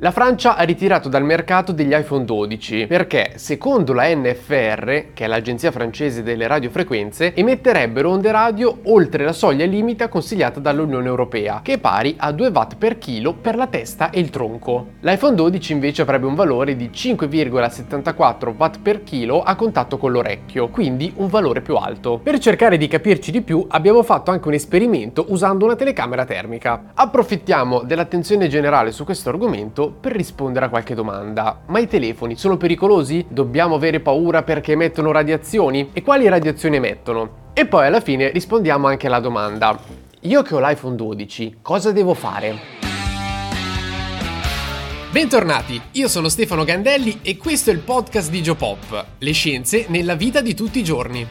La Francia ha ritirato dal mercato degli iPhone 12 perché, secondo la NFR, che è l'agenzia francese delle radiofrequenze, emetterebbero onde radio oltre la soglia limite consigliata dall'Unione Europea, che è pari a 2 watt per chilo per la testa e il tronco. L'iPhone 12 invece avrebbe un valore di 5,74 watt per chilo a contatto con l'orecchio, quindi un valore più alto. Per cercare di capirci di più abbiamo fatto anche un esperimento usando una telecamera termica. Approfittiamo dell'attenzione generale su questo argomento per rispondere a qualche domanda. Ma i telefoni sono pericolosi? Dobbiamo avere paura perché emettono radiazioni? E quali radiazioni emettono? E poi alla fine rispondiamo anche alla domanda. Io che ho l'iPhone 12, cosa devo fare? Bentornati, io sono Stefano Gandelli e questo è il podcast di Geopop, le scienze nella vita di tutti i giorni.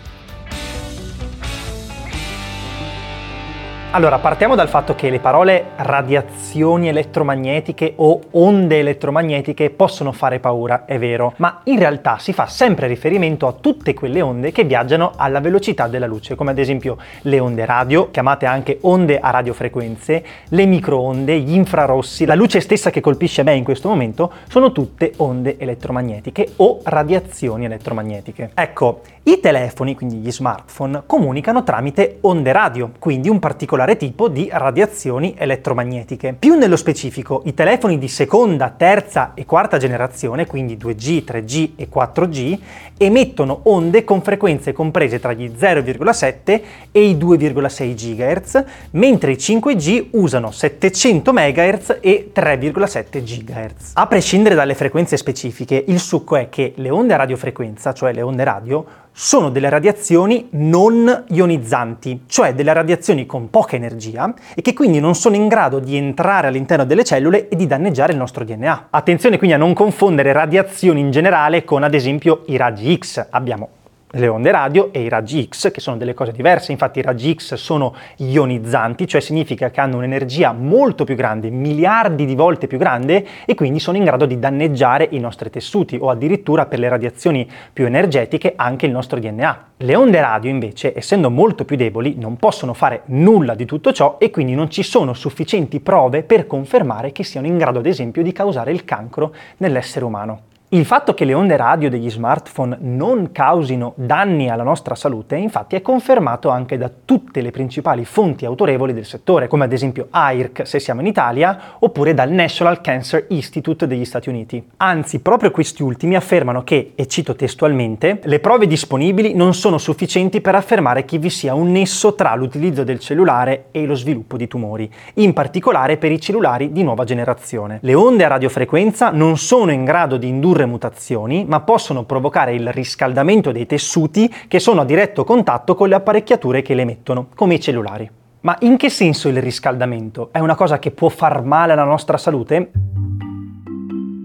Allora, partiamo dal fatto che le parole radiazioni elettromagnetiche o onde elettromagnetiche possono fare paura, è vero, ma in realtà si fa sempre riferimento a tutte quelle onde che viaggiano alla velocità della luce, come ad esempio le onde radio, chiamate anche onde a radiofrequenze, le microonde, gli infrarossi, la luce stessa che colpisce me in questo momento, sono tutte onde elettromagnetiche o radiazioni elettromagnetiche. Ecco, i telefoni, quindi gli smartphone, comunicano tramite onde radio, quindi un particolare tipo di radiazioni elettromagnetiche. Più nello specifico, i telefoni di seconda, terza e quarta generazione, quindi 2G, 3G e 4G, emettono onde con frequenze comprese tra gli 0,7 e i 2,6 GHz, mentre i 5G usano 700 MHz e 3,7 GHz. A prescindere dalle frequenze specifiche, il succo è che le onde a radiofrequenza, cioè le onde radio, sono delle radiazioni non ionizzanti, cioè delle radiazioni con poca energia e che quindi non sono in grado di entrare all'interno delle cellule e di danneggiare il nostro DNA. Attenzione quindi a non confondere radiazioni in generale con ad esempio i raggi X. Abbiamo le onde radio e i raggi X, che sono delle cose diverse. Infatti i raggi X sono ionizzanti, cioè significa che hanno un'energia molto più grande, miliardi di volte più grande, e quindi sono in grado di danneggiare i nostri tessuti o addirittura per le radiazioni più energetiche anche il nostro DNA. Le onde radio invece, essendo molto più deboli, non possono fare nulla di tutto ciò e quindi non ci sono sufficienti prove per confermare che siano in grado ad esempio di causare il cancro nell'essere umano. Il fatto che le onde radio degli smartphone non causino danni alla nostra salute infatti è confermato anche da tutte le principali fonti autorevoli del settore, come ad esempio AIRC se siamo in Italia, oppure dal National Cancer Institute degli Stati Uniti. Anzi, proprio questi ultimi affermano che, e cito testualmente, le prove disponibili non sono sufficienti per affermare che vi sia un nesso tra l'utilizzo del cellulare e lo sviluppo di tumori, in particolare per i cellulari di nuova generazione. Le onde a radiofrequenza non sono in grado di indurre mutazioni, ma possono provocare il riscaldamento dei tessuti che sono a diretto contatto con le apparecchiature che le emettono, come i cellulari. Ma in che senso il riscaldamento? È una cosa che può far male alla nostra salute?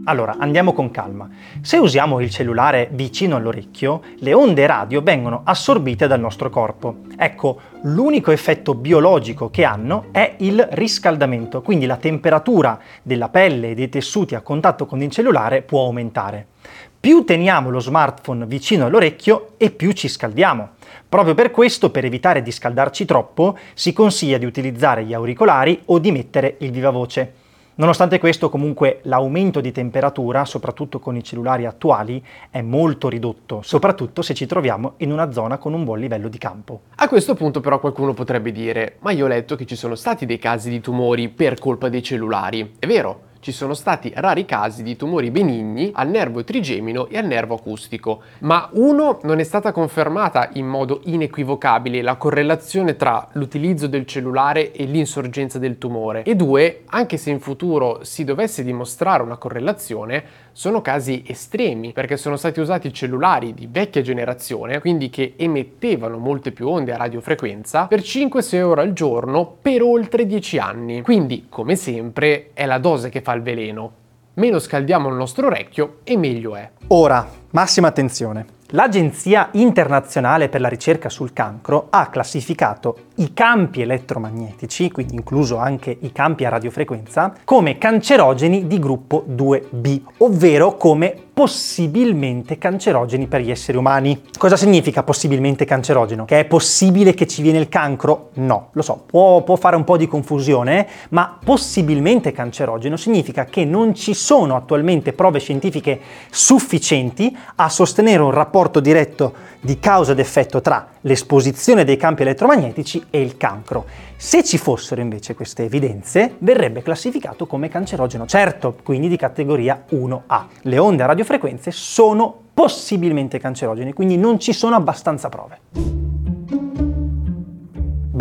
Allora, andiamo con calma. Se usiamo il cellulare vicino all'orecchio, le onde radio vengono assorbite dal nostro corpo. Ecco, l'unico effetto biologico che hanno è il riscaldamento, quindi la temperatura della pelle e dei tessuti a contatto con il cellulare può aumentare. Più teniamo lo smartphone vicino all'orecchio e più ci scaldiamo. Proprio per questo, per evitare di scaldarci troppo, si consiglia di utilizzare gli auricolari o di mettere il vivavoce. Nonostante questo, comunque, l'aumento di temperatura, soprattutto con i cellulari attuali, è molto ridotto, soprattutto se ci troviamo in una zona con un buon livello di campo. A questo punto però qualcuno potrebbe dire, ma io ho letto che ci sono stati dei casi di tumori per colpa dei cellulari. È vero? Ci sono stati rari casi di tumori benigni al nervo trigemino e al nervo acustico, ma uno non è stata confermata in modo inequivocabile la correlazione tra l'utilizzo del cellulare e l'insorgenza del tumore e due, anche se in futuro si dovesse dimostrare una correlazione, sono casi estremi perché sono stati usati cellulari di vecchia generazione, quindi che emettevano molte più onde a radiofrequenza, per 5-6 ore al giorno per oltre 10 anni. Quindi, come sempre, è la dose che fa il veleno. Meno scaldiamo il nostro orecchio e meglio è. Ora, massima attenzione. L'Agenzia internazionale per la ricerca sul cancro ha classificato i campi elettromagnetici, quindi incluso anche i campi a radiofrequenza, come cancerogeni di gruppo 2B, ovvero come possibilmente cancerogeni per gli esseri umani. Cosa significa possibilmente cancerogeno? Che è possibile che ci viene il cancro? No, lo so, può, può fare un po' di confusione, ma possibilmente cancerogeno significa che non ci sono attualmente prove scientifiche sufficienti a sostenere un rapporto diretto di causa ed effetto tra l'esposizione dei campi elettromagnetici e il cancro. Se ci fossero invece queste evidenze, verrebbe classificato come cancerogeno, certo, quindi di categoria 1A. Le onde a radiofrequenze sono possibilmente cancerogene, quindi non ci sono abbastanza prove.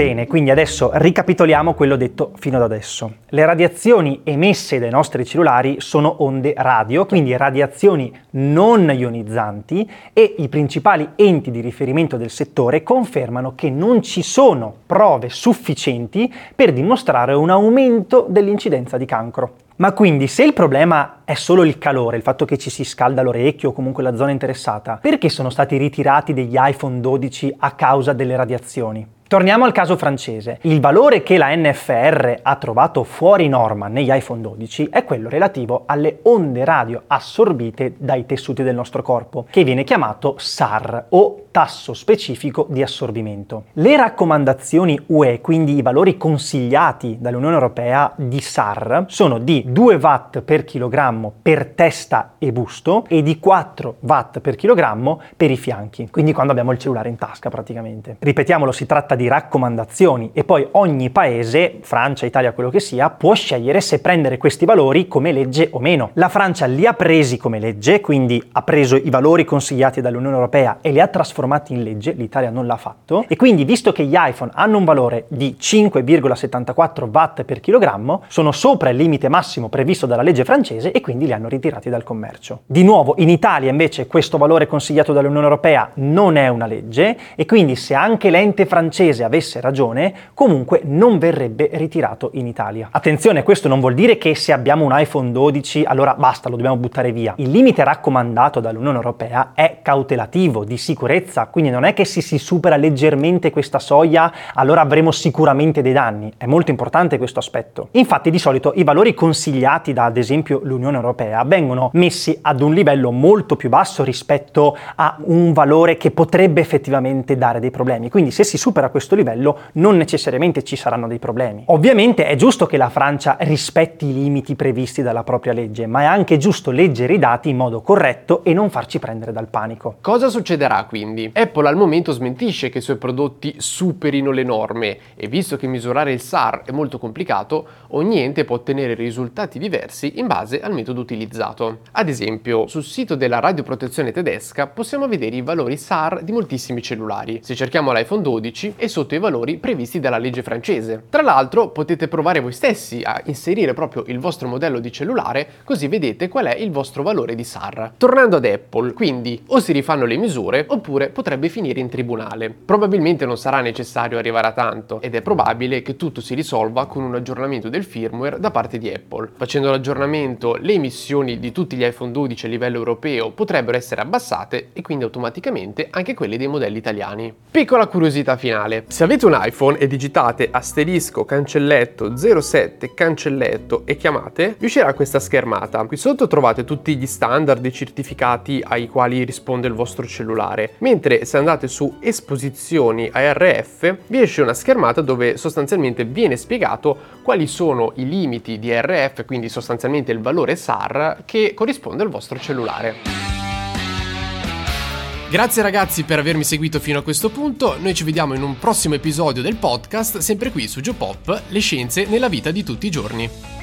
Bene, quindi adesso ricapitoliamo quello detto fino ad adesso. Le radiazioni emesse dai nostri cellulari sono onde radio, quindi radiazioni non ionizzanti e i principali enti di riferimento del settore confermano che non ci sono prove sufficienti per dimostrare un aumento dell'incidenza di cancro. Ma quindi se il problema è solo il calore, il fatto che ci si scalda l'orecchio o comunque la zona interessata, perché sono stati ritirati degli iPhone 12 a causa delle radiazioni? Torniamo al caso francese. Il valore che la NFR ha trovato fuori norma negli iPhone 12 è quello relativo alle onde radio assorbite dai tessuti del nostro corpo, che viene chiamato SAR o tasso specifico di assorbimento. Le raccomandazioni UE, quindi i valori consigliati dall'Unione Europea di SAR, sono di 2 watt per chilogrammo per testa e busto e di 4 watt per chilogrammo per i fianchi, quindi quando abbiamo il cellulare in tasca praticamente. Ripetiamolo, si tratta di raccomandazioni e poi ogni paese, Francia, Italia, quello che sia, può scegliere se prendere questi valori come legge o meno. La Francia li ha presi come legge, quindi ha preso i valori consigliati dall'Unione Europea e li ha trasformati in legge, l'Italia non l'ha fatto, e quindi visto che gli iPhone hanno un valore di 5,74 watt per chilogrammo, sono sopra il limite massimo previsto dalla legge francese e quindi li hanno ritirati dal commercio. Di nuovo, in Italia invece questo valore consigliato dall'Unione Europea non è una legge e quindi se anche l'ente francese avesse ragione, comunque non verrebbe ritirato in Italia. Attenzione, questo non vuol dire che se abbiamo un iPhone 12 allora basta, lo dobbiamo buttare via. Il limite raccomandato dall'Unione Europea è cautelativo, di sicurezza, quindi non è che se si supera leggermente questa soglia allora avremo sicuramente dei danni. È molto importante questo aspetto. Infatti di solito i valori consigliati da ad esempio l'Unione Europea vengono messi ad un livello molto più basso rispetto a un valore che potrebbe effettivamente dare dei problemi. Quindi se si supera questo livello non necessariamente ci saranno dei problemi. Ovviamente è giusto che la Francia rispetti i limiti previsti dalla propria legge, ma è anche giusto leggere i dati in modo corretto e non farci prendere dal panico. Cosa succederà quindi? Apple al momento smentisce che i suoi prodotti superino le norme e visto che misurare il SAR è molto complicato, ogni ente può ottenere risultati diversi in base al metodo utilizzato. Ad esempio, sul sito della radioprotezione tedesca possiamo vedere i valori SAR di moltissimi cellulari. Se cerchiamo l'iPhone 12 e sotto i valori previsti dalla legge francese. Tra l'altro potete provare voi stessi a inserire proprio il vostro modello di cellulare così vedete qual è il vostro valore di SAR. Tornando ad Apple, quindi o si rifanno le misure oppure potrebbe finire in tribunale. Probabilmente non sarà necessario arrivare a tanto ed è probabile che tutto si risolva con un aggiornamento del firmware da parte di Apple. Facendo l'aggiornamento le emissioni di tutti gli iPhone 12 a livello europeo potrebbero essere abbassate e quindi automaticamente anche quelle dei modelli italiani. Piccola curiosità finale, se avete un iPhone e digitate asterisco cancelletto 07 cancelletto e chiamate, uscirà questa schermata. Qui sotto trovate tutti gli standard e certificati ai quali risponde il vostro cellulare, mentre se andate su esposizioni ARF vi esce una schermata dove sostanzialmente viene spiegato quali sono i limiti di ARF, quindi sostanzialmente il valore SAR che corrisponde al vostro cellulare. Grazie ragazzi per avermi seguito fino a questo punto, noi ci vediamo in un prossimo episodio del podcast, sempre qui su Geopop, le scienze nella vita di tutti i giorni.